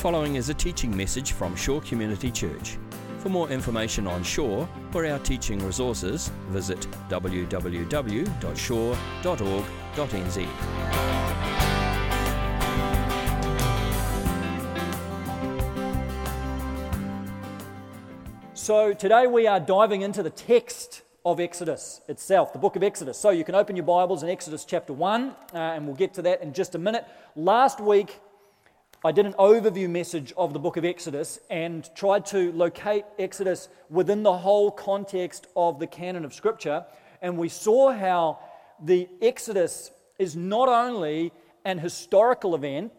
following is a teaching message from Shore Community Church. For more information on Shore or our teaching resources, visit www.shore.org.nz. So today we are diving into the text of Exodus itself, the book of Exodus. So you can open your Bibles in Exodus chapter 1, uh, and we'll get to that in just a minute. Last week, I did an overview message of the book of Exodus and tried to locate Exodus within the whole context of the canon of Scripture. And we saw how the Exodus is not only an historical event,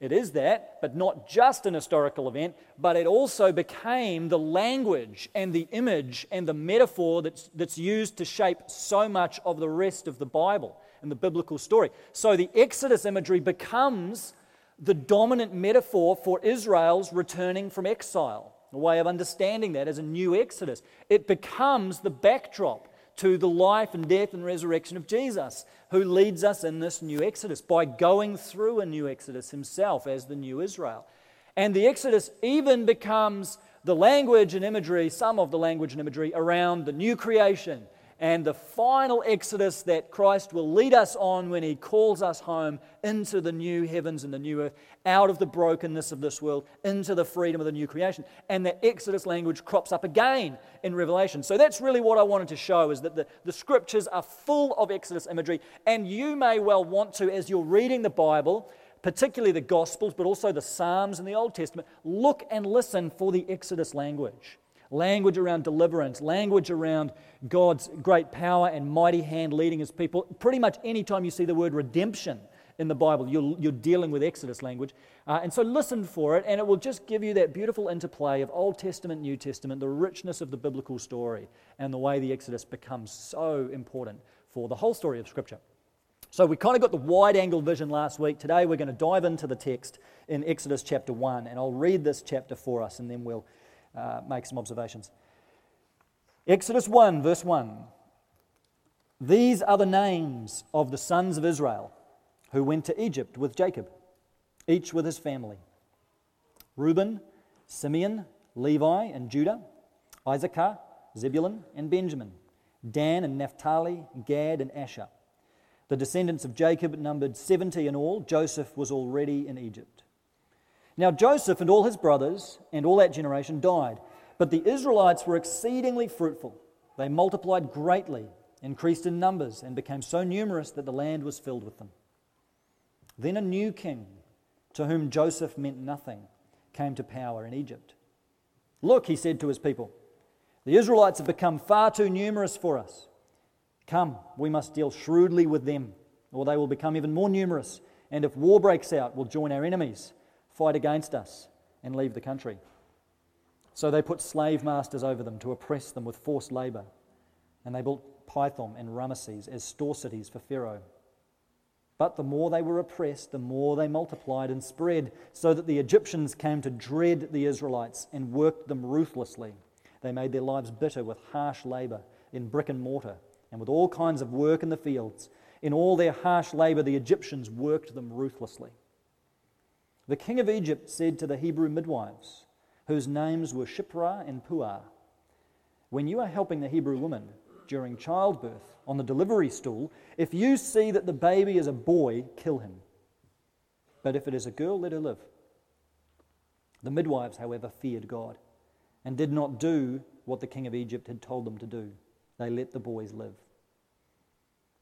it is that, but not just an historical event, but it also became the language and the image and the metaphor that's, that's used to shape so much of the rest of the Bible and the biblical story. So the Exodus imagery becomes the dominant metaphor for Israel's returning from exile, a way of understanding that as a new Exodus. It becomes the backdrop to the life and death and resurrection of Jesus, who leads us in this new Exodus by going through a new Exodus himself as the new Israel. And the Exodus even becomes the language and imagery, some of the language and imagery around the new creation and the final exodus that Christ will lead us on when he calls us home into the new heavens and the new earth, out of the brokenness of this world, into the freedom of the new creation. And the exodus language crops up again in Revelation. So that's really what I wanted to show is that the, the scriptures are full of exodus imagery, and you may well want to, as you're reading the Bible, particularly the Gospels, but also the Psalms and the Old Testament, look and listen for the Exodus language language around deliverance, language around God's great power and mighty hand leading his people. Pretty much anytime you see the word redemption in the Bible, you're, you're dealing with Exodus language. Uh, and so listen for it, and it will just give you that beautiful interplay of Old Testament, New Testament, the richness of the biblical story, and the way the Exodus becomes so important for the whole story of Scripture. So we kind of got the wide angle vision last week. Today we're going to dive into the text in Exodus chapter 1, and I'll read this chapter for us, and then we'll uh, make some observations. Exodus 1, verse 1. These are the names of the sons of Israel who went to Egypt with Jacob, each with his family Reuben, Simeon, Levi, and Judah, Issachar, Zebulun, and Benjamin, Dan and Naphtali, Gad, and Asher. The descendants of Jacob numbered 70 in all. Joseph was already in Egypt. Now, Joseph and all his brothers and all that generation died, but the Israelites were exceedingly fruitful. They multiplied greatly, increased in numbers, and became so numerous that the land was filled with them. Then a new king, to whom Joseph meant nothing, came to power in Egypt. Look, he said to his people, the Israelites have become far too numerous for us. Come, we must deal shrewdly with them, or they will become even more numerous, and if war breaks out, we'll join our enemies fight against us, and leave the country. So they put slave masters over them to oppress them with forced labor, and they built Pithom and Ramesses as store cities for Pharaoh. But the more they were oppressed, the more they multiplied and spread, so that the Egyptians came to dread the Israelites and worked them ruthlessly. They made their lives bitter with harsh labor in brick and mortar and with all kinds of work in the fields. In all their harsh labor, the Egyptians worked them ruthlessly. The king of Egypt said to the Hebrew midwives, whose names were Shiphrah and Puah, When you are helping the Hebrew woman during childbirth on the delivery stool, if you see that the baby is a boy, kill him. But if it is a girl, let her live. The midwives, however, feared God and did not do what the king of Egypt had told them to do. They let the boys live.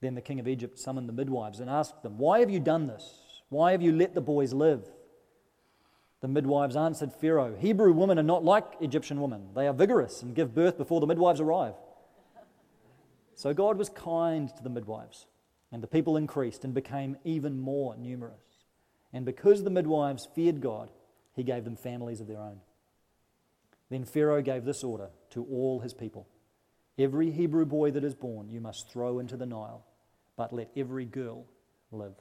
Then the king of Egypt summoned the midwives and asked them, Why have you done this? Why have you let the boys live? The midwives answered Pharaoh, Hebrew women are not like Egyptian women. They are vigorous and give birth before the midwives arrive. So God was kind to the midwives, and the people increased and became even more numerous. And because the midwives feared God, he gave them families of their own. Then Pharaoh gave this order to all his people Every Hebrew boy that is born you must throw into the Nile, but let every girl live.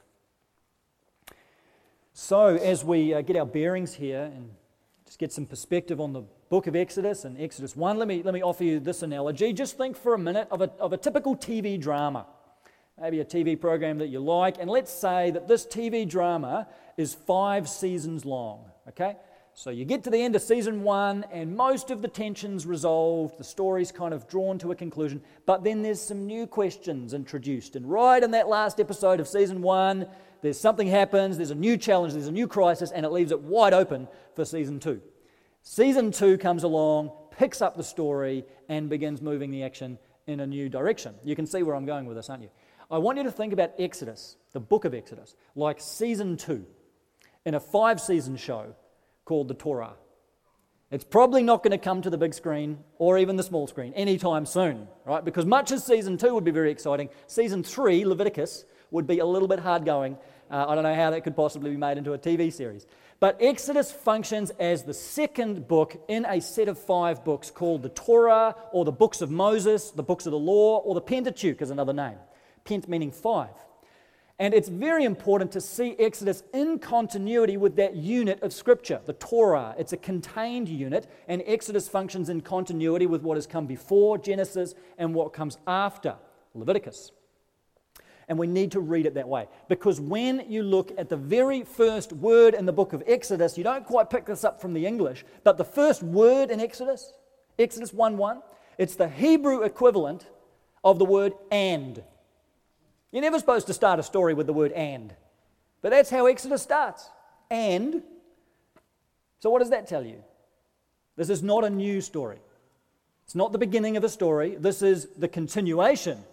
So, as we uh, get our bearings here and just get some perspective on the book of Exodus and Exodus 1, let me, let me offer you this analogy. Just think for a minute of a, of a typical TV drama, maybe a TV program that you like, and let's say that this TV drama is five seasons long, okay? So you get to the end of season one, and most of the tension's resolved. The story's kind of drawn to a conclusion. But then there's some new questions introduced. And right in that last episode of season one, there's something happens, there's a new challenge, there's a new crisis, and it leaves it wide open for season two. Season two comes along, picks up the story, and begins moving the action in a new direction. You can see where I'm going with this, aren't you? I want you to think about Exodus, the book of Exodus, like season two in a five season show called the Torah. It's probably not going to come to the big screen or even the small screen anytime soon, right? Because much as season two would be very exciting, season three, Leviticus, would be a little bit hard going. Uh, I don't know how that could possibly be made into a TV series. But Exodus functions as the second book in a set of five books called the Torah, or the books of Moses, the books of the law, or the Pentateuch is another name. Pent meaning five. And it's very important to see Exodus in continuity with that unit of Scripture, the Torah. It's a contained unit, and Exodus functions in continuity with what has come before Genesis and what comes after Leviticus. And we need to read it that way. Because when you look at the very first word in the book of Exodus, you don't quite pick this up from the English, but the first word in Exodus, Exodus 1 1, it's the Hebrew equivalent of the word and. You're never supposed to start a story with the word and. But that's how Exodus starts. And. So, what does that tell you? This is not a new story. It's not the beginning of a story. This is the continuation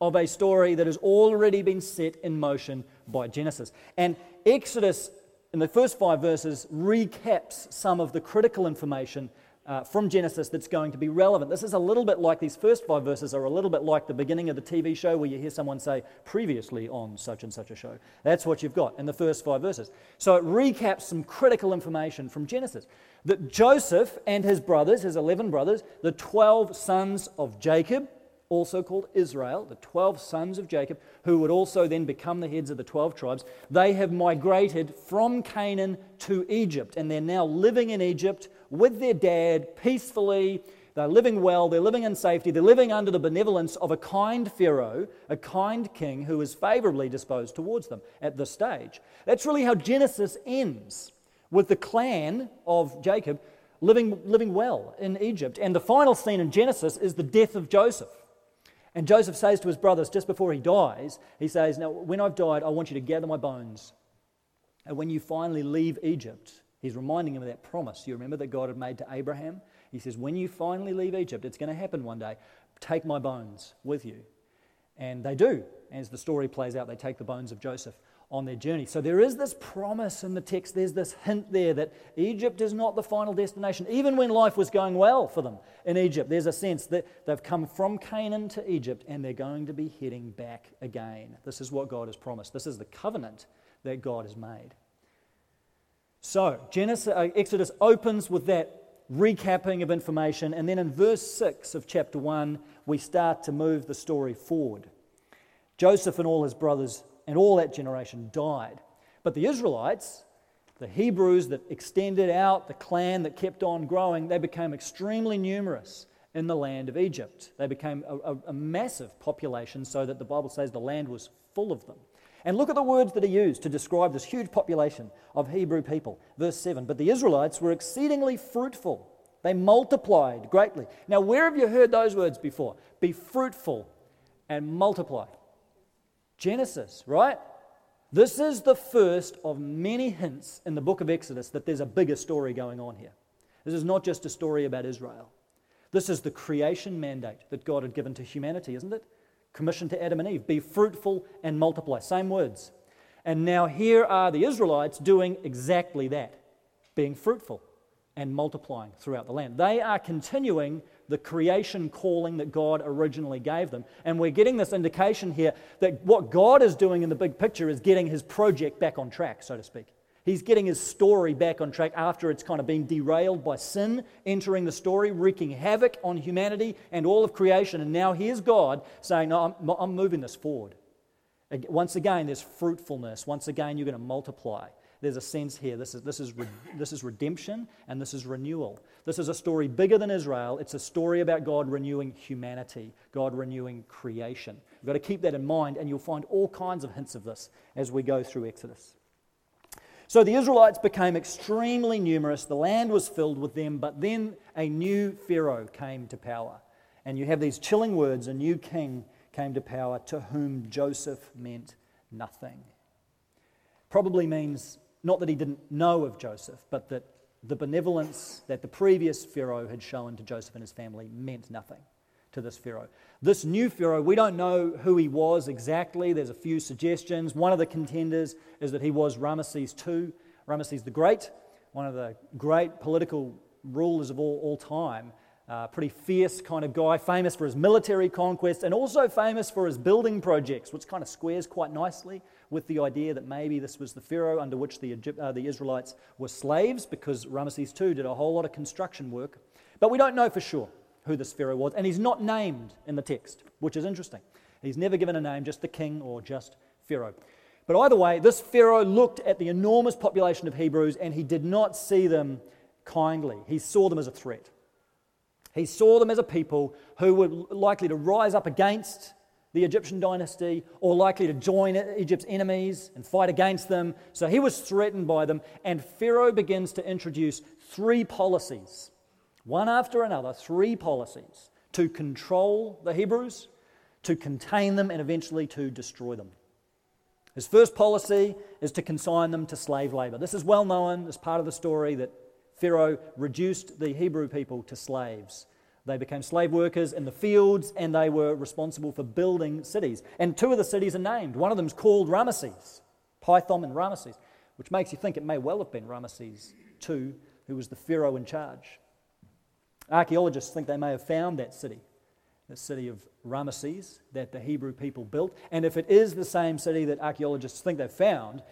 of a story that has already been set in motion by Genesis. And Exodus, in the first five verses, recaps some of the critical information uh, from Genesis that's going to be relevant. This is a little bit like these first five verses are a little bit like the beginning of the TV show where you hear someone say, previously on such and such a show. That's what you've got in the first five verses. So it recaps some critical information from Genesis. That Joseph and his brothers, his 11 brothers, the 12 sons of Jacob, also called Israel, the 12 sons of Jacob, who would also then become the heads of the 12 tribes, they have migrated from Canaan to Egypt. And they're now living in Egypt with their dad peacefully. They're living well, they're living in safety, they're living under the benevolence of a kind Pharaoh, a kind king who is favorably disposed towards them at this stage. That's really how Genesis ends with the clan of Jacob living, living well in Egypt. And the final scene in Genesis is the death of Joseph. And Joseph says to his brothers just before he dies, he says, Now, when I've died, I want you to gather my bones. And when you finally leave Egypt, he's reminding him of that promise you remember that God had made to Abraham. He says, When you finally leave Egypt, it's going to happen one day. Take my bones with you. And they do. As the story plays out, they take the bones of Joseph on their journey. So there is this promise in the text, there's this hint there that Egypt is not the final destination. Even when life was going well for them in Egypt, there's a sense that they've come from Canaan to Egypt and they're going to be heading back again. This is what God has promised. This is the covenant that God has made. So, Genesis, uh, Exodus opens with that recapping of information, and then in verse 6 of chapter 1, we start to move the story forward. Joseph and all his brothers and all that generation died. But the Israelites, the Hebrews that extended out, the clan that kept on growing, they became extremely numerous in the land of Egypt. They became a, a, a, massive population, so that the Bible says the land was full of them. And look at the words that are used to describe this huge population of Hebrew people. Verse 7 But the Israelites were exceedingly fruitful, they multiplied greatly. Now, where have you heard those words before? Be fruitful and multiply. Genesis, right? This is the first of many hints in the book of Exodus that there's a bigger story going on here. This is not just a story about Israel. This is the creation mandate that God had given to humanity, isn't it? Commission to Adam and Eve be fruitful and multiply. Same words. And now here are the Israelites doing exactly that being fruitful and multiplying throughout the land. They are continuing the creation calling that God originally gave them. And we're getting this indication here that what God is doing in the big picture is getting his project back on track, so to speak. He's getting his story back on track after it's kind of been derailed by sin entering the story, wreaking havoc on humanity and all of creation. And now here's God saying, No, I'm, I'm moving this forward. Once again, there's fruitfulness. Once again, you're going to multiply there's a sense here. This is, this, is re, this is redemption and this is renewal. This is a story bigger than Israel. It's a story about God renewing humanity, God renewing creation. We've got to keep that in mind, and you'll find all kinds of hints of this as we go through Exodus. So the Israelites became extremely numerous. The land was filled with them, but then a new Pharaoh came to power. And you have these chilling words a new king came to power to whom Joseph meant nothing. Probably means not that he didn't know of Joseph, but that the benevolence that the previous Pharaoh had shown to Joseph and his family meant nothing to this Pharaoh. This new Pharaoh, we don't know who he was exactly. There's a few suggestions. One of the contenders is that he was Ramesses II, Ramesses the Great, one of the great political rulers of all, all time. Uh, pretty fierce kind of guy, famous for his military conquests and also famous for his building projects, which kind of squares quite nicely with the idea that maybe this was the Pharaoh under which the, Egypt, uh, the Israelites were slaves because Ramesses II did a whole lot of construction work. But we don't know for sure who this Pharaoh was, and he's not named in the text, which is interesting. He's never given a name, just the king or just Pharaoh. But either way, this Pharaoh looked at the enormous population of Hebrews and he did not see them kindly. He saw them as a threat. He saw them as a people who were likely to rise up against the Egyptian dynasty or likely to join Egypt's enemies and fight against them. So he was threatened by them, and Pharaoh begins to introduce three policies, one after another, three policies to control the Hebrews, to contain them, and eventually to destroy them. His first policy is to consign them to slave labor. This is well known as part of the story that Pharaoh reduced the Hebrew people to slaves. They became slave workers in the fields and they were responsible for building cities. And two of the cities are named. One of them is called Ramesses, Pithom and Ramesses, which makes you think it may well have been Ramesses II, who was the Pharaoh in charge. Archaeologists think they may have found that city, the city of Ramesses that the Hebrew people built. And if it is the same city that archaeologists think they've found,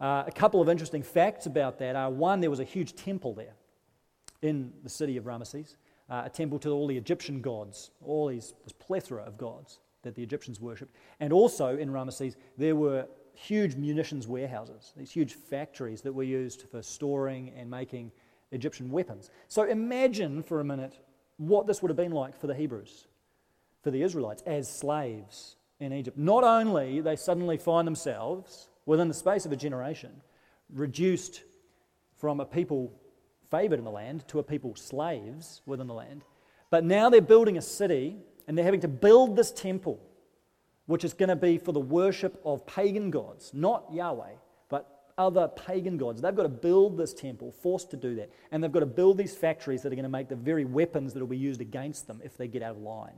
uh, a couple of interesting facts about that are one, there was a huge temple there in the city of Ramesses, uh, a temple to all the Egyptian gods, all these this plethora of gods that the Egyptians worshipped. And also in Ramesses, there were huge munitions warehouses, these huge factories that were used for storing and making Egyptian weapons. So imagine for a minute what this would have been like for the Hebrews, for the Israelites, as slaves in Egypt. Not only they suddenly find themselves within the space of a generation, reduced from a people favoured in the land to a people slaves within the land. But now they're building a city and they're having to build this temple, which is going to be for the worship of pagan gods, not Yahweh, but other pagan gods. They've got to build this temple, forced to do that. And they've got to build these factories that are going to make the very weapons that will be used against them if they get out of line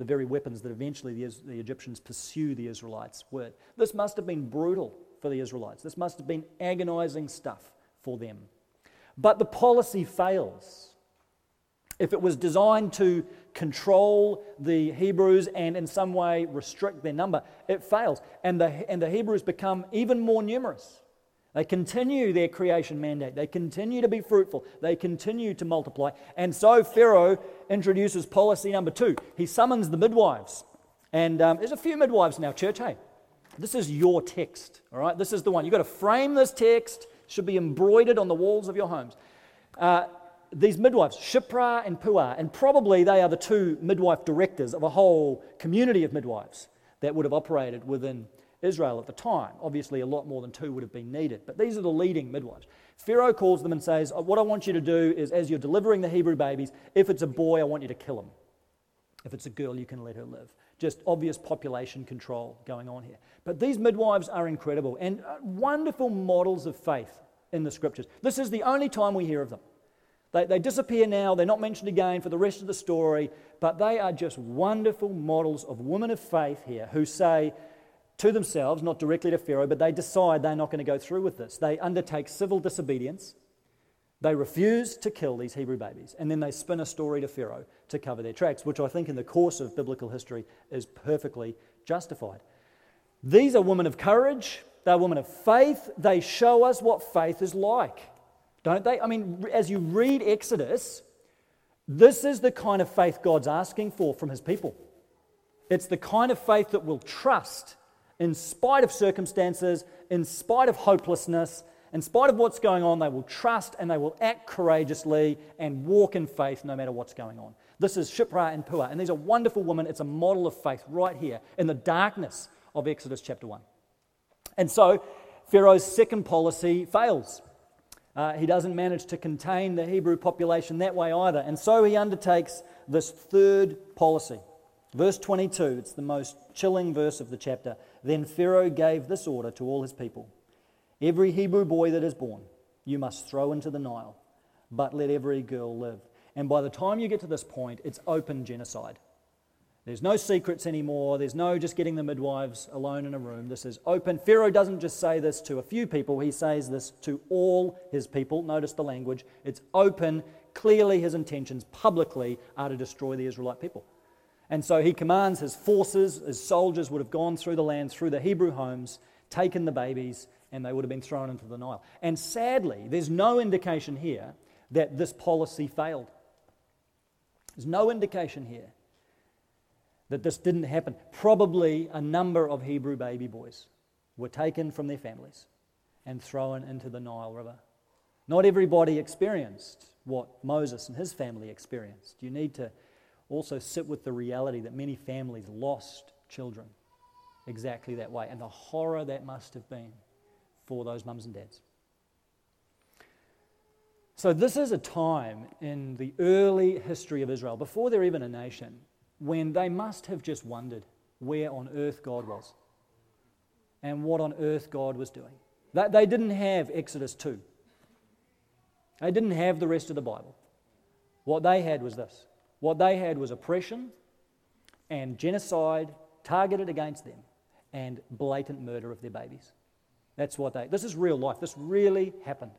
the very weapons that eventually the, the, Egyptians pursue the Israelites with. This must have been brutal for the Israelites. This must have been agonizing stuff for them. But the policy fails. If it was designed to control the Hebrews and in some way restrict their number, it fails. And the, and the Hebrews become even more numerous. They continue their creation mandate. They continue to be fruitful. They continue to multiply. And so Pharaoh introduces policy number two. He summons the midwives. And um, there's a few midwives now, church. Hey, this is your text, all right? This is the one. You've got to frame this text, should be embroidered on the walls of your homes. Uh, these midwives, Shiphrah and Puah, and probably they are the two midwife directors of a whole community of midwives that would have operated within Israel at the time. Obviously, a lot more than two would have been needed, but these are the leading midwives. Pharaoh calls them and says, What I want you to do is, as you're delivering the Hebrew babies, if it's a boy, I want you to kill him. If it's a girl, you can let her live. Just obvious population control going on here. But these midwives are incredible and uh, wonderful models of faith in the scriptures. This is the only time we hear of them. They, they disappear now, they're not mentioned again for the rest of the story, but they are just wonderful models of women of faith here who say to themselves, not directly to Pharaoh, but they decide they're not going to go through with this. They undertake civil disobedience. They refuse to kill these Hebrew babies, and then they spin a story to Pharaoh to cover their tracks, which I think in the course of biblical history is perfectly justified. These are women of courage, they're women of faith. They show us what faith is like, don't they? I mean, as you read Exodus, this is the kind of faith God's asking for from his people. It's the kind of faith that will trust in spite of circumstances, in spite of hopelessness, in spite of what's going on, they will trust and they will act courageously and walk in faith no matter what's going on. This is Shiphrah and Puah, and these are wonderful women. It's a model of faith right here in the darkness of Exodus chapter 1. And so Pharaoh's second policy fails. Uh, he doesn't manage to contain the Hebrew population that way either. And so he undertakes this third policy. Verse 22, it's the most chilling verse of the chapter. Then Pharaoh gave this order to all his people Every Hebrew boy that is born, you must throw into the Nile, but let every girl live. And by the time you get to this point, it's open genocide. There's no secrets anymore. There's no just getting the midwives alone in a room. This is open. Pharaoh doesn't just say this to a few people, he says this to all his people. Notice the language. It's open. Clearly, his intentions publicly are to destroy the Israelite people. And so he commands his forces, his soldiers would have gone through the land, through the Hebrew homes, taken the babies, and they would have been thrown into the Nile. And sadly, there's no indication here that this policy failed. There's no indication here that this didn't happen. Probably a number of Hebrew baby boys were taken from their families and thrown into the Nile River. Not everybody experienced what Moses and his family experienced. You need to also sit with the reality that many families lost children exactly that way and the horror that must have been for those mums and dads. So, this is a time in the early history of Israel, before they're even a nation, when they must have just wondered where on earth God was and what on earth God was doing. They didn't have Exodus 2, they didn't have the rest of the Bible. What they had was this what they had was oppression and genocide targeted against them and blatant murder of their babies. That's what they, this is real life. This really happened.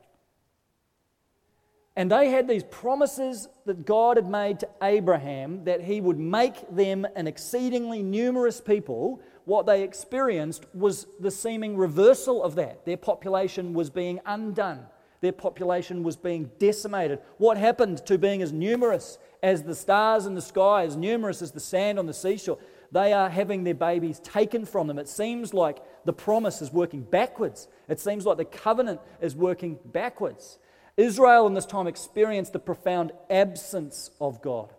And they had these promises that God had made to Abraham that he would make them an exceedingly numerous people. What they experienced was the seeming reversal of that. Their population was being undone, their population was being decimated. What happened to being as numerous as the stars in the sky, as numerous as the sand on the seashore. They are having their babies taken from them. It seems like the promise is working backwards. It seems like the covenant is working backwards. Israel in this time experienced the profound absence of God.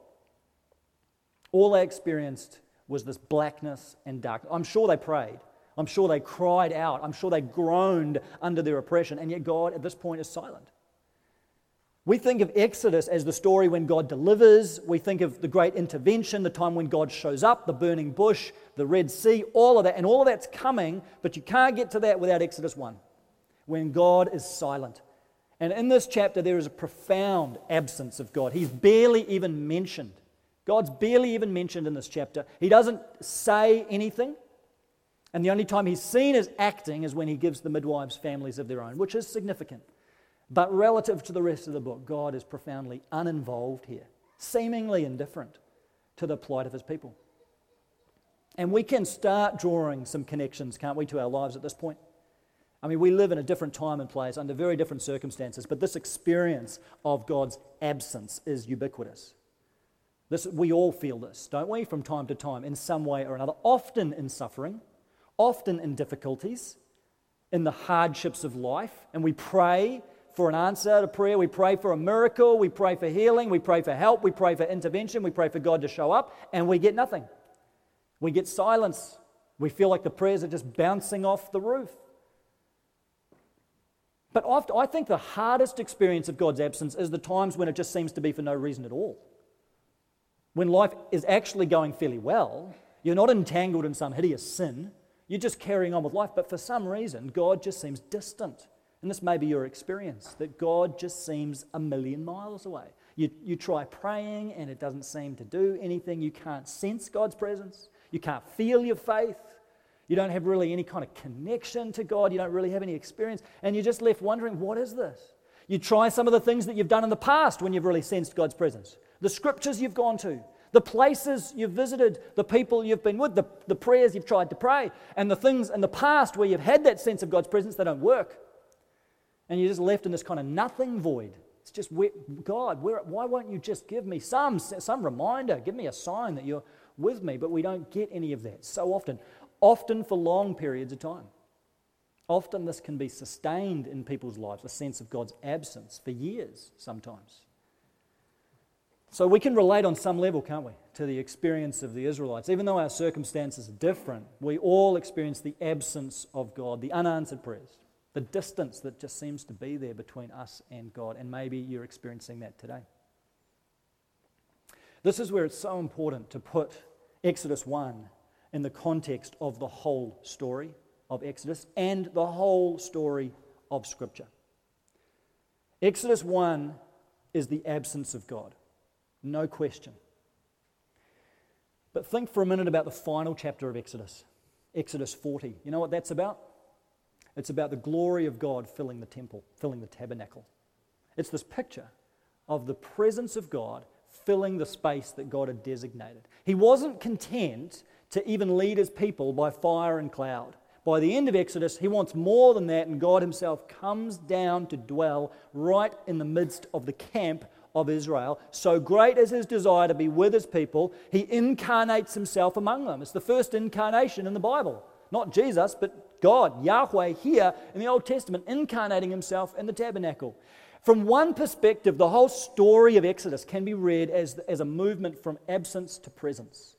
All they experienced was this blackness and darkness. I'm sure they prayed. I'm sure they cried out. I'm sure they groaned under their oppression. And yet, God at this point is silent. We think of Exodus as the story when God delivers. We think of the great intervention, the time when God shows up, the burning bush, the Red Sea, all of that. And all of that's coming, but you can't get to that without Exodus 1, when God is silent. And in this chapter, there is a profound absence of God. He's barely even mentioned. God's barely even mentioned in this chapter. He doesn't say anything. And the only time he's seen as acting is when he gives the midwives families of their own, which is significant. But relative to the rest of the book, God is profoundly uninvolved here, seemingly indifferent to the plight of his people. And we can start drawing some connections, can't we, to our lives at this point? I mean, we live in a different time and place under very different circumstances, but this experience of God's absence is ubiquitous. This, we all feel this, don't we, from time to time, in some way or another, often in suffering, often in difficulties, in the hardships of life, and we pray for an answer to prayer. We pray for a miracle. We pray for healing. We pray for help. We pray for intervention. We pray for God to show up, and we get nothing. We get silence. We feel like the prayers are just bouncing off the roof. But often, I think the hardest experience of God's absence is the times when it just seems to be for no reason at all. When life is actually going fairly well, you're not entangled in some hideous sin, you're just carrying on with life, but for some reason, God just seems distant. And this may be your experience that God just seems a million miles away. You, you try praying and it doesn't seem to do anything. You can't sense God's presence. You can't feel your faith. You don't have really any kind of connection to God. You don't really have any experience. And you're just left wondering, what is this? You try some of the things that you've done in the past when you've really sensed God's presence, the scriptures you've gone to, the places you've visited, the people you've been with, the, the prayers you've tried to pray, and the things in the past where you've had that sense of God's presence, they don't work and you're just left in this kind of nothing void. It's just, God, where, why won't you just give me some, some reminder? Give me a sign that you're with me. But we don't get any of that so often, often for long periods of time. Often this can be sustained in people's lives, a sense of God's absence for years sometimes. So we can relate on some level, can't we, to the experience of the Israelites. Even though our circumstances are different, we all experience the absence of God, the unanswered prayers the distance that just seems to be there between us and God. And maybe you're experiencing that today. This is where it's so important to put Exodus 1 in the context of the whole story of Exodus and the whole story of Scripture. Exodus 1 is the absence of God, no question. But think for a minute about the final chapter of Exodus, Exodus 40. You know what that's about? It's about the glory of God filling the temple, filling the tabernacle. It's this picture of the presence of God filling the space that God had designated. He wasn't content to even lead his people by fire and cloud. By the end of Exodus, he wants more than that, and God himself comes down to dwell right in the midst of the camp of Israel. So great is his desire to be with his people, he incarnates himself among them. It's the first incarnation in the Bible. Not Jesus, but God, Yahweh, here in the Old Testament, incarnating himself in the tabernacle. From one perspective, the whole story of Exodus can be read as, as a movement from absence to presence,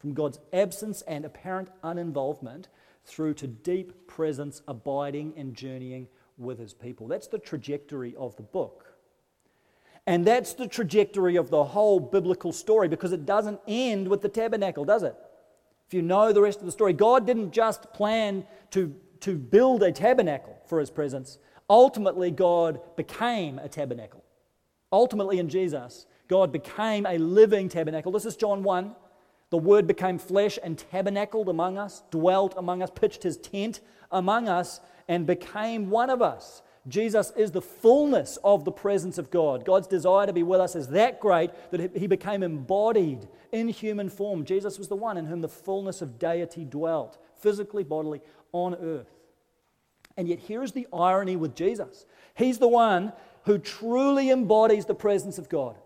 from God's absence and apparent uninvolvement through to deep presence, abiding and journeying with his people. That's the trajectory of the book. And that's the trajectory of the whole biblical story because it doesn't end with the tabernacle, does it? If you know the rest of the story, God didn't just plan to, to build a tabernacle for his presence. Ultimately, God became a tabernacle. Ultimately, in Jesus, God became a living tabernacle. This is John 1. The Word became flesh and tabernacled among us, dwelt among us, pitched his tent among us, and became one of us. Jesus is the fullness of the presence of God. God's desire to be with us is that great that he became embodied in human form. Jesus was the one in whom the fullness of deity dwelt, physically, bodily, on earth. And yet, here is the irony with Jesus He's the one who truly embodies the presence of God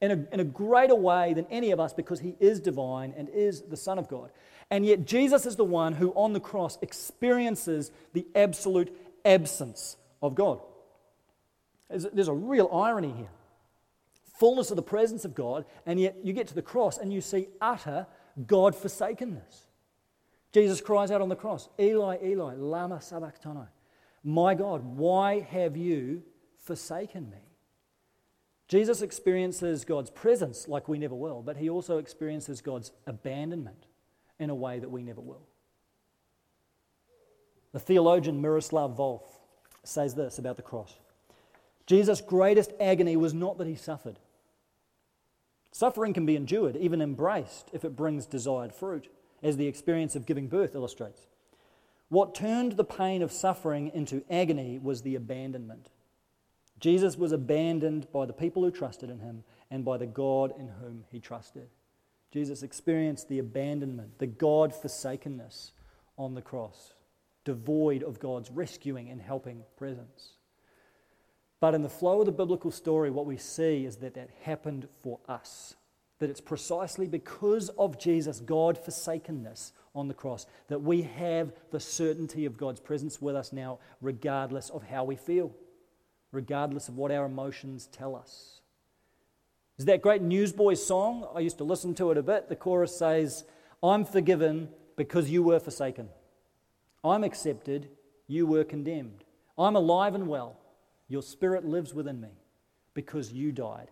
in a, in a greater way than any of us because he is divine and is the Son of God. And yet, Jesus is the one who on the cross experiences the absolute absence of God. There's, a real irony here. Fullness of the presence of God, and yet you get to the cross and you see utter God forsakenness. Jesus cries out on the cross, Eli, Eli, Lama Sabachthani. My God, why have you forsaken me? Jesus experiences God's presence like we never will, but he also experiences God's abandonment in a way that we never will. The theologian Miroslav Volf says this about the cross Jesus' greatest agony was not that he suffered. Suffering can be endured, even embraced, if it brings desired fruit, as the experience of giving birth illustrates. What turned the pain of suffering into agony was the abandonment. Jesus was abandoned by the people who trusted in him and by the God in whom he trusted. Jesus experienced the abandonment, the God forsakenness on the cross devoid of God's rescuing and helping presence. But in the flow of the biblical story, what we see is that that happened for us. That it's precisely because of Jesus' God forsakenness on the cross that we have the certainty of God's presence with us now, regardless of how we feel, regardless of what our emotions tell us. Is that great Newsboys song? I used to listen to it a bit. The chorus says, I'm forgiven because you were forsaken. I'm accepted, you were condemned. I'm alive and well. Your spirit lives within me because you died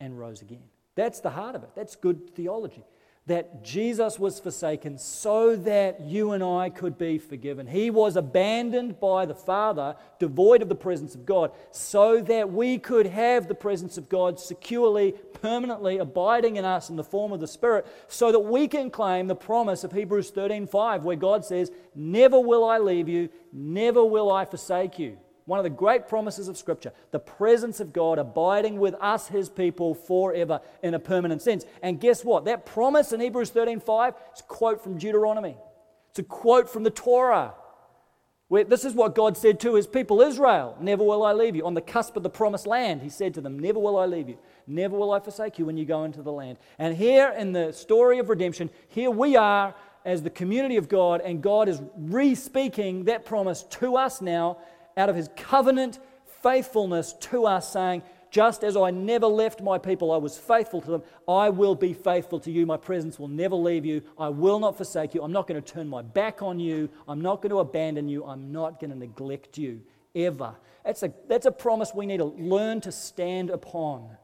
and rose again. That's the heart of it. That's good theology that Jesus was forsaken so that you and I could be forgiven. He was abandoned by the Father, devoid of the presence of God, so that we could have the presence of God securely, permanently abiding in us in the form of the Spirit, so that we can claim the promise of Hebrews 13:5 where God says, "Never will I leave you, never will I forsake you." One of the great promises of Scripture, the presence of God abiding with us, His people, forever in a permanent sense. And guess what? That promise in Hebrews 13:5 is a quote from Deuteronomy. It's a quote from the Torah. Where this is what God said to His people Israel Never will I leave you. On the cusp of the promised land, He said to them, Never will I leave you. Never will I forsake you when you go into the land. And here in the story of redemption, here we are as the community of God, and God is re speaking that promise to us now out of his covenant faithfulness to us, saying, Just as I never left my people, I was faithful to them, I will be faithful to you. My presence will never leave you. I will not forsake you. I'm not going to turn my back on you. I'm not going to abandon you. I'm not going to neglect you ever. That's a, that's a promise we need to learn to stand upon.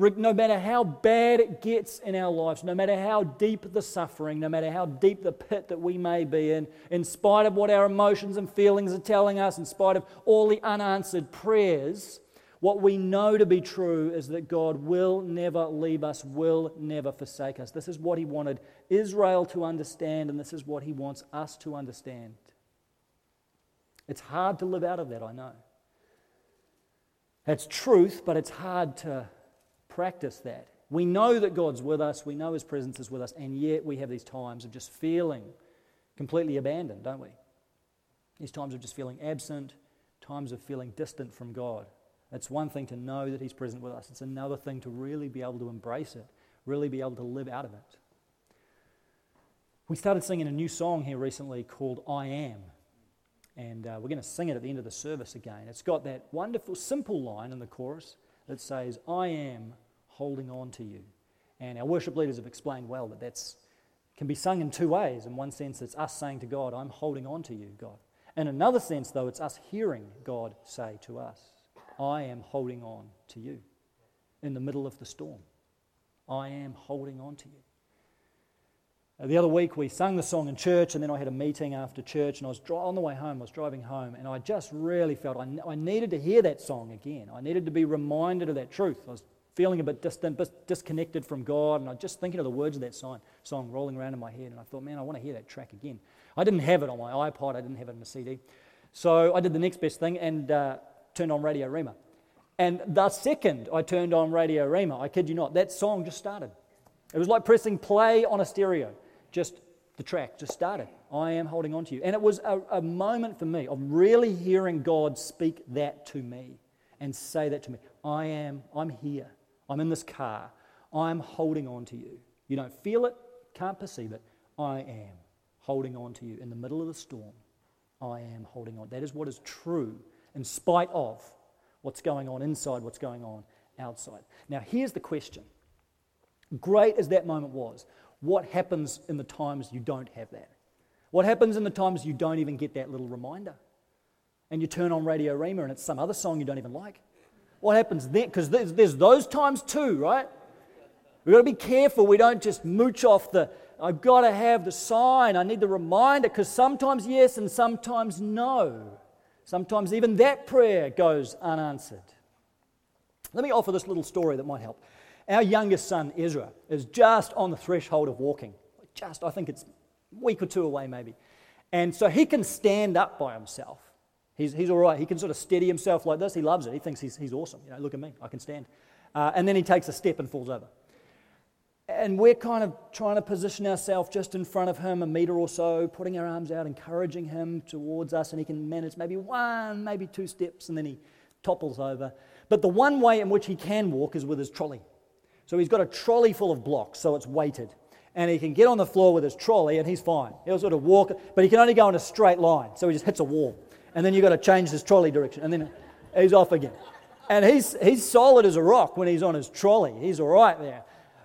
No matter how bad it gets in our lives, no matter how deep the suffering, no matter how deep the pit that we may be in, in spite of what our emotions and feelings are telling us, in spite of all the unanswered prayers, what we know to be true is that God will never leave us, will never forsake us. This is what He wanted Israel to understand, and this is what He wants us to understand. It's hard to live out of that, I know. That's truth, but it's hard to practice that. We know that God's with us, we know His presence is with us, and yet we have these times of just feeling completely abandoned, don't we? These times of just feeling absent, times of feeling distant from God. It's one thing to know that He's present with us, it's another thing to really be able to embrace it, really be able to live out of it. We started singing a new song here recently called I Am. And uh, we're going to sing it at the end of the service again. It's got that wonderful, simple line in the chorus that says, I am holding on to you. And our worship leaders have explained well that that can be sung in two ways. In one sense, it's us saying to God, I'm holding on to you, God. In another sense, though, it's us hearing God say to us, I am holding on to you in the middle of the storm. I am holding on to you. Uh, the other week we sung the song in church, and then I had a meeting after church, and I was dri- on the way home, I was driving home, and I just really felt I, needed to hear that song again. I needed to be reminded of that truth. I was feeling a bit distant, disconnected from God, and I was just thinking of the words of that song, song rolling around in my head, and I thought, man, I want to hear that track again. I didn't have it on my iPod, I didn't have it in a CD. So I did the next best thing and uh, turned on Radio Rhema. And the second I turned on Radio Rhema, I kid you not, that song just started. It was like pressing play on a stereo just the track just started. I am holding on to you. And it was a, a, moment for me of really hearing God speak that to me and say that to me. I am, I'm here. I'm in this car. I'm holding on to you. You don't feel it, can't perceive it. I am holding on to you in the middle of the storm. I am holding on. That is what is true in spite of what's going on inside, what's going on outside. Now, here's the question. Great as that moment was, what happens in the times you don't have that? What happens in the times you don't even get that little reminder? And you turn on Radio Rhema and it's some other song you don't even like. What happens then? Because there's, there's those times too, right? We've got to be careful we don't just mooch off the, I've got to have the sign, I need the reminder, because sometimes yes and sometimes no. Sometimes even that prayer goes unanswered. Let me offer this little story that might help. Our youngest son, Ezra, is just on the threshold of walking. Just, I think it's a week or two away, maybe. And so he can stand up by himself. He's, he's all right. He can sort of steady himself like this. He loves it. He thinks he's, he's awesome. You know, look at me. I can stand. Uh, and then he takes a step and falls over. And we're kind of trying to position ourselves just in front of him, a meter or so, putting our arms out, encouraging him towards us, and he can manage maybe one, maybe two steps, and then he topples over. But the one way in which he can walk is with his trolley. So he's got a trolley full of blocks, so it's weighted. And he can get on the floor with his trolley and he's fine. He'll sort of walk, but he can only go in a straight line, so he just hits a wall. And then you've got to change his trolley direction, and then he's off again. And he's, he's solid as a rock when he's on his trolley. He's all right there.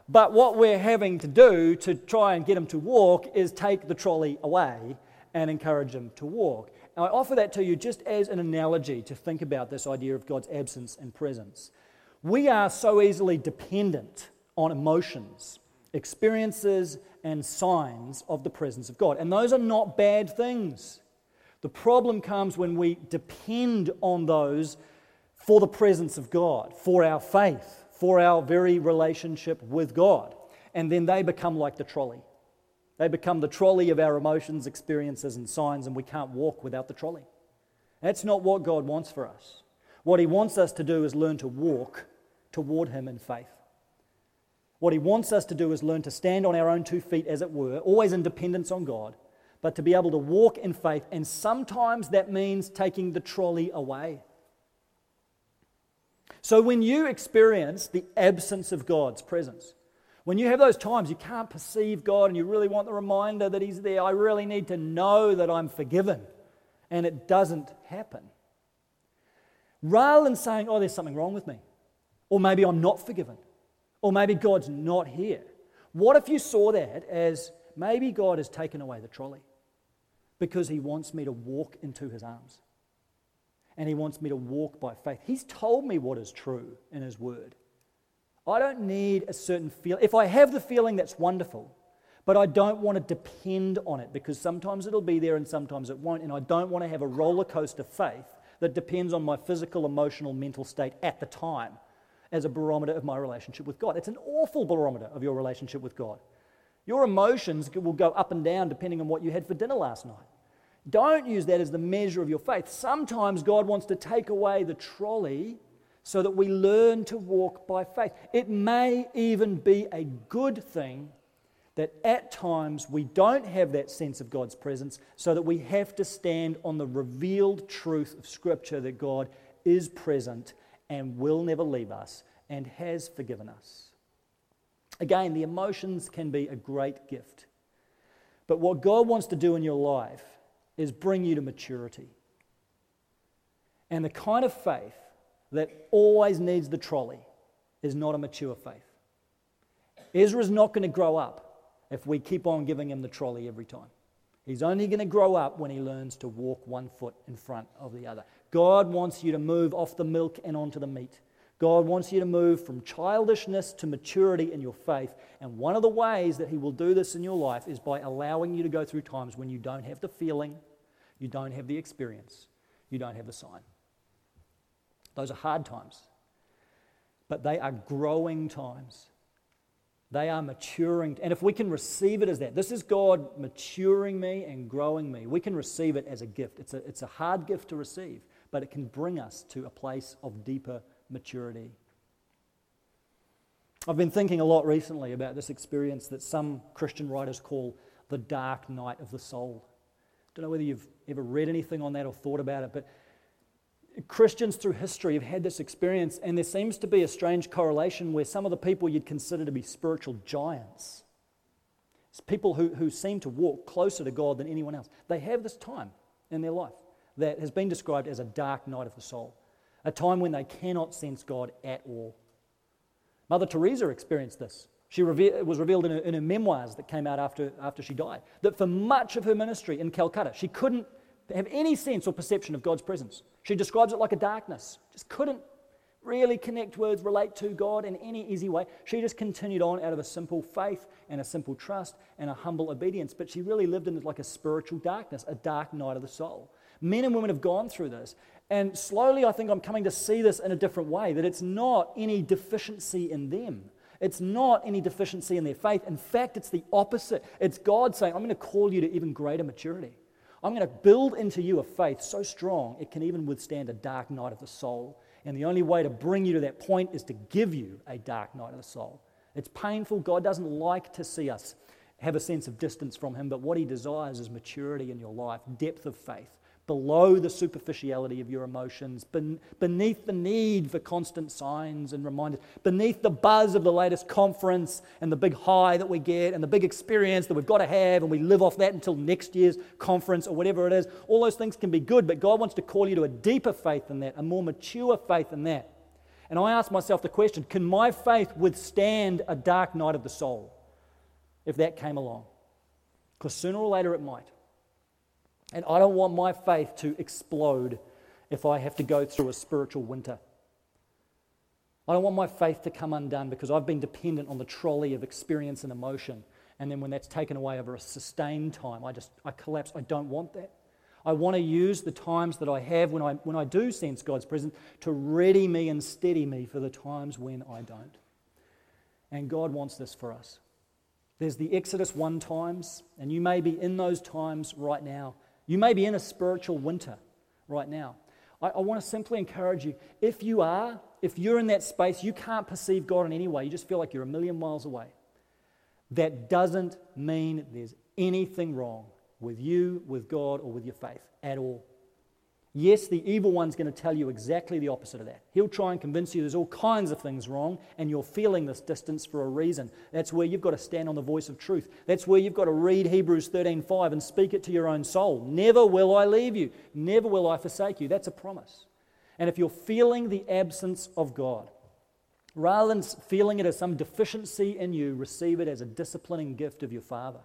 But what we're having to do to try and get him to walk is take the trolley away and encourage him to walk. Now, I offer that to you just as an analogy to think about this idea of God's absence and presence. We are so easily dependent on emotions, experiences, and signs of the presence of God. And those are not bad things. The problem comes when we depend on those for the presence of God, for our faith, for our very relationship with God. And then they become like the trolley. They become the trolley of our emotions, experiences, and signs, and we can't walk without the trolley. That's not what God wants for us. What He wants us to do is learn to walk toward Him in faith. What He wants us to do is learn to stand on our own two feet, as it were, always in dependence on God, but to be able to walk in faith. And sometimes that means taking the trolley away. So when you experience the absence of God's presence, when you have those times you can't perceive God and you really want the reminder that He's there, I really need to know that I'm forgiven, and it doesn't happen. Rather than saying, oh, there's something wrong with me, Or maybe I'm not forgiven. Or maybe God's not here. What if you saw that as maybe God has taken away the trolley because he wants me to walk into his arms? And he wants me to walk by faith. He's told me what is true in his word. I don't need a certain feel. If I have the feeling, that's wonderful. But I don't want to depend on it because sometimes it'll be there and sometimes it won't. And I don't want to have a roller coaster faith that depends on my physical, emotional, mental state at the time as a barometer of my relationship with God. It's an awful barometer of your relationship with God. Your emotions will go up and down depending on what you had for dinner last night. Don't use that as the measure of your faith. Sometimes God wants to take away the trolley so that we learn to walk by faith. It may even be a good thing that at times we don't have that sense of God's presence, so that we have to stand on the revealed truth of Scripture that God is present and will never leave us and has forgiven us. Again, the emotions can be a great gift. But what God wants to do in your life is bring you to maturity. And the kind of faith that always needs the trolley is not a mature faith. Ezra's not going to grow up if we keep on giving him the trolley every time. He's only going to grow up when he learns to walk one foot in front of the other. God wants you to move off the milk and onto the meat. God wants you to move from childishness to maturity in your faith. And one of the ways that He will do this in your life is by allowing you to go through times when you don't have the feeling, you don't have the experience, you don't have the sign. Those are hard times. But they are growing times. They are maturing. And if we can receive it as that, this is God maturing me and growing me. We can receive it as a gift. It's a, it's a hard gift to receive, but it can bring us to a place of deeper maturity. I've been thinking a lot recently about this experience that some Christian writers call the dark night of the soul. Don't know whether you've ever read anything on that or thought about it, but Christians through history have had this experience, and there seems to be a strange correlation where some of the people you'd consider to be spiritual giants, it's people who, who seem to walk closer to God than anyone else, they have this time in their life that has been described as a dark night of the soul, a time when they cannot sense God at all. Mother Teresa experienced this. She reve- was revealed in her, in her memoirs that came out after, after she died that for much of her ministry in Calcutta, she couldn't have any sense or perception of God's presence. She describes it like a darkness, just couldn't really connect words, relate to God in any easy way. She just continued on out of a simple faith and a simple trust and a humble obedience, but she really lived in like a spiritual darkness, a dark night of the soul. Men and women have gone through this, and slowly I think I'm coming to see this in a different way that it's not any deficiency in them. It's not any deficiency in their faith. In fact, it's the opposite. It's God saying, I'm going to call you to even greater maturity. I'm going to build into you a faith so strong it can even withstand a dark night of the soul. And the only way to bring you to that point is to give you a dark night of the soul. It's painful. God doesn't like to see us have a sense of distance from Him, but what He desires is maturity in your life, depth of faith, below the superficiality of your emotions, ben- beneath the need for constant signs and reminders, beneath the buzz of the latest conference and the big high that we get and the big experience that we've got to have, and we live off that until next year's conference or whatever it is. All those things can be good, but God wants to call you to a deeper faith than that, a more mature faith than that. And I ask myself the question can my faith withstand a dark night of the soul if that came along? Because sooner or later it might. And I don't want my faith to explode if I have to go through a spiritual winter. I don't want my faith to come undone because I've been dependent on the trolley of experience and emotion. And then when that's taken away over a sustained time, I just I collapse. I don't want that. I want to use the times that I have when I, when I do sense God's presence to ready me and steady me for the times when I don't. And God wants this for us. There's the Exodus 1 times, and you may be in those times right now. You may be in a spiritual winter right now. I, I want to simply encourage you if you are, if you're in that space, you can't perceive God in any way, you just feel like you're a million miles away. That doesn't mean there's anything wrong with you, with God, or with your faith at all. Yes, the evil one's going to tell you exactly the opposite of that. He'll try and convince you there's all kinds of things wrong and you're feeling this distance for a reason. That's where you've got to stand on the voice of truth. That's where you've got to read Hebrews 13:5 and speak it to your own soul. Never will I leave you. Never will I forsake you. That's a promise. And if you're feeling the absence of God, Rather than feeling it as some deficiency in you, receive it as a disciplining gift of your Father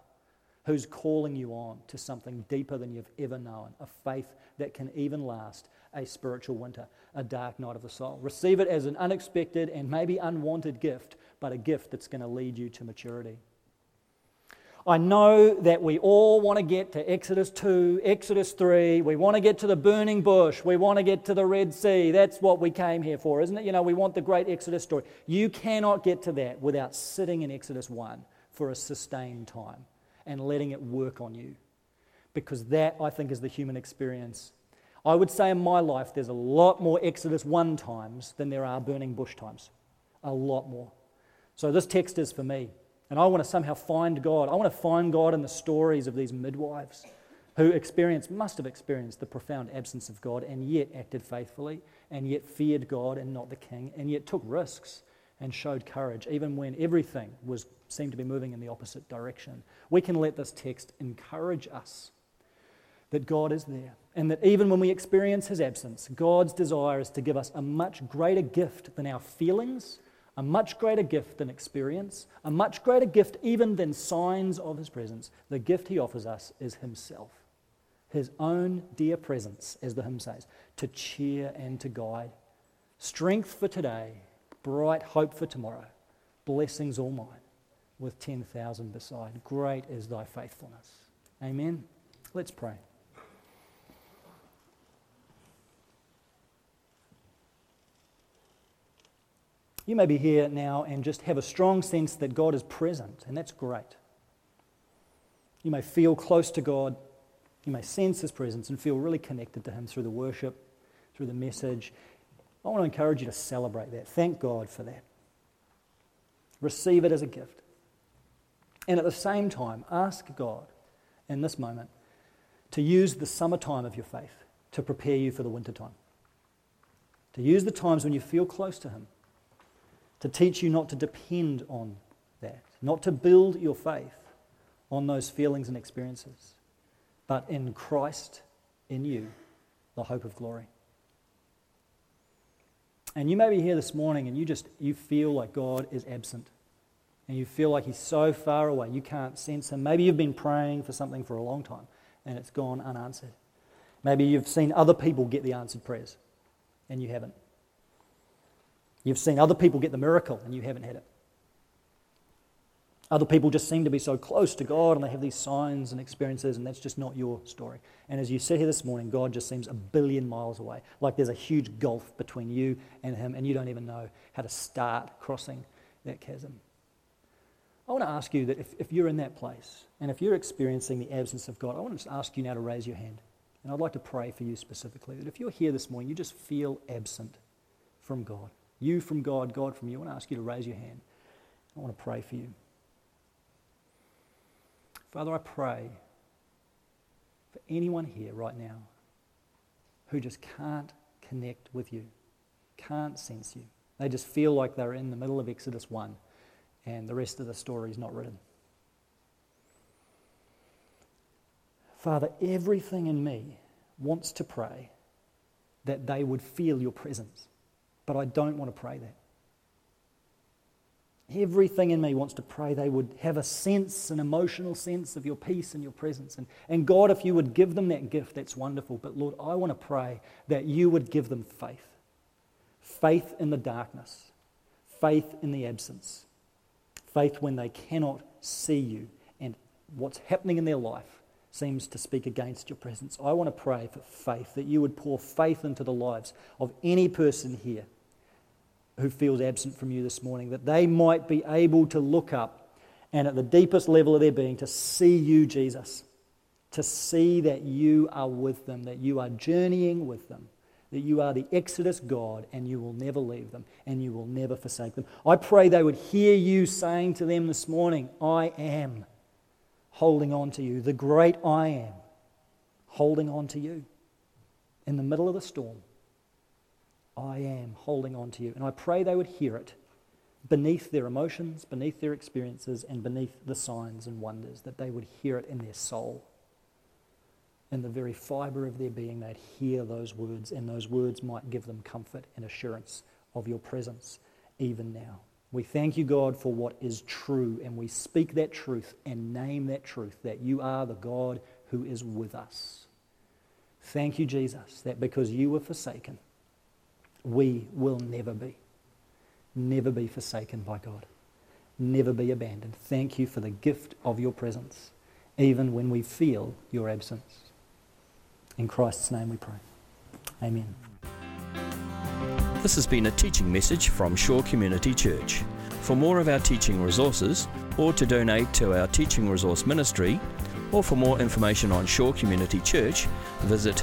who's calling you on to something deeper than you've ever known, a faith that can even last a spiritual winter, a dark night of the soul. Receive it as an unexpected and maybe unwanted gift, but a gift that's going to lead you to maturity. I know that we all want to get to Exodus 2, Exodus 3. We want to get to the burning bush. We want to get to the Red Sea. That's what we came here for, isn't it? You know, we want the great Exodus story. You cannot get to that without sitting in Exodus 1 for a sustained time and letting it work on you. Because that, I think, is the human experience. I would say in my life, there's a lot more Exodus 1 times than there are burning bush times. A lot more. So this text is for me. And I want to somehow find God. I want to find God in the stories of these midwives who experienced, must have experienced the profound absence of God and yet acted faithfully and yet feared God and not the king and yet took risks and showed courage even when everything was seemed to be moving in the opposite direction. We can let this text encourage us that God is there and that even when we experience his absence, God's desire is to give us a much greater gift than our feelings a much greater gift than experience, a much greater gift even than signs of his presence. The gift he offers us is himself, his own dear presence, as the hymn says, to cheer and to guide. Strength for today, bright hope for tomorrow, blessings all mine, with 10,000 beside. Great is thy faithfulness. Amen. Let's pray. You may be here now and just have a strong sense that God is present, and that's great. You may feel close to God. You may sense His presence and feel really connected to Him through the worship, through the message. I want to encourage you to celebrate that. Thank God for that. Receive it as a gift. And at the same time, ask God in this moment to use the summertime of your faith to prepare you for the wintertime. To use the times when you feel close to Him to teach you not to depend on that, not to build your faith on those feelings and experiences, but in Christ, in you, the hope of glory. And you may be here this morning and you just you feel like God is absent. And you feel like he's so far away, you can't sense him. Maybe you've been praying for something for a long time and it's gone unanswered. Maybe you've seen other people get the answered prayers and you haven't. You've seen other people get the miracle and you haven't had it. Other people just seem to be so close to God and they have these signs and experiences, and that's just not your story. And as you sit here this morning, God just seems a billion miles away. Like there's a huge gulf between you and Him, and you don't even know how to start crossing that chasm. I want to ask you that if, if you're in that place and if you're experiencing the absence of God, I want to ask you now to raise your hand. And I'd like to pray for you specifically that if you're here this morning, you just feel absent from God. You from God, God from you. I want to ask you to raise your hand. I want to pray for you. Father, I pray for anyone here right now who just can't connect with you, can't sense you. They just feel like they're in the middle of Exodus 1 and the rest of the story is not written. Father, everything in me wants to pray that they would feel your presence. But I don't want to pray that. Everything in me wants to pray they would have a sense, an emotional sense of your peace and your presence. And, and God, if you would give them that gift, that's wonderful. But Lord, I want to pray that you would give them faith faith in the darkness, faith in the absence, faith when they cannot see you and what's happening in their life seems to speak against your presence. I want to pray for faith, that you would pour faith into the lives of any person here who feels absent from you this morning, that they might be able to look up and at the deepest level of their being to see you, Jesus, to see that you are with them, that you are journeying with them, that you are the Exodus God and you will never leave them and you will never forsake them. I pray they would hear you saying to them this morning, I am holding on to you, the great I am holding on to you. In the middle of the storm, I am holding on to you. And I pray they would hear it beneath their emotions, beneath their experiences, and beneath the signs and wonders, that they would hear it in their soul. In the very fiber of their being, they'd hear those words, and those words might give them comfort and assurance of your presence even now. We thank you, God, for what is true, and we speak that truth and name that truth that you are the God who is with us. Thank you, Jesus, that because you were forsaken, we will never be. Never be forsaken by God. Never be abandoned. Thank you for the gift of your presence, even when we feel your absence. In Christ's name we pray. Amen. This has been a teaching message from Shore Community Church. For more of our teaching resources, or to donate to our teaching resource ministry, or for more information on Shore Community Church, visit